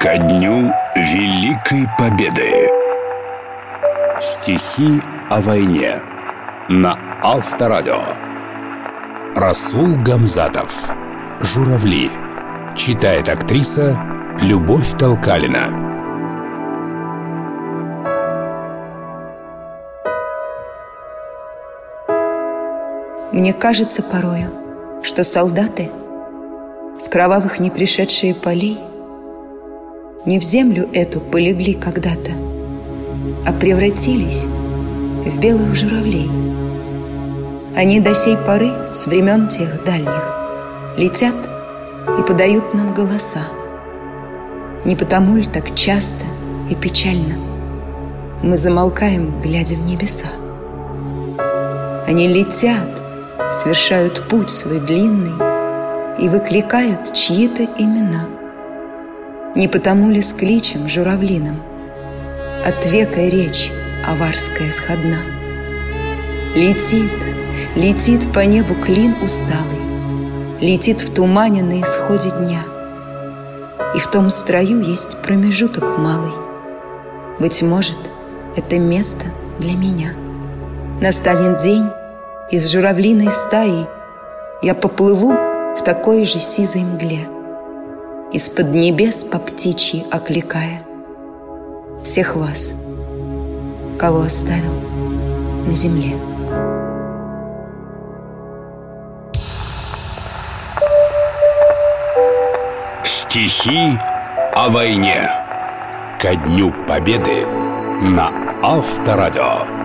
Ко дню Великой Победы. Стихи о войне на Авторадио. Расул Гамзатов. «Журавли» Читает актриса Любовь Толкалина. Мне кажется порою, что солдаты с кровавых не пришедшие полей не в землю эту полегли когда-то, а превратились в белых журавлей. Они до сей поры, с времен тех дальних, летят и подают нам голоса. Не потому ли так часто и печально мы замолкаем, глядя в небеса? Они летят, совершают путь свой длинный и выкликают чьи-то имена. Не потому ли с кличем журавлиным от века речь аварская сходна? Летит, летит по небу клин усталый, Летит в тумане на исходе дня. И в том строю есть промежуток малый. Быть может, это место для меня. Настанет день, из журавлиной стаи Я поплыву в такой же сизой мгле, Из-под небес по птичьи окликая. Всех вас, кого оставил на земле. Стихи о войне. Ко дню Победы на Авторадио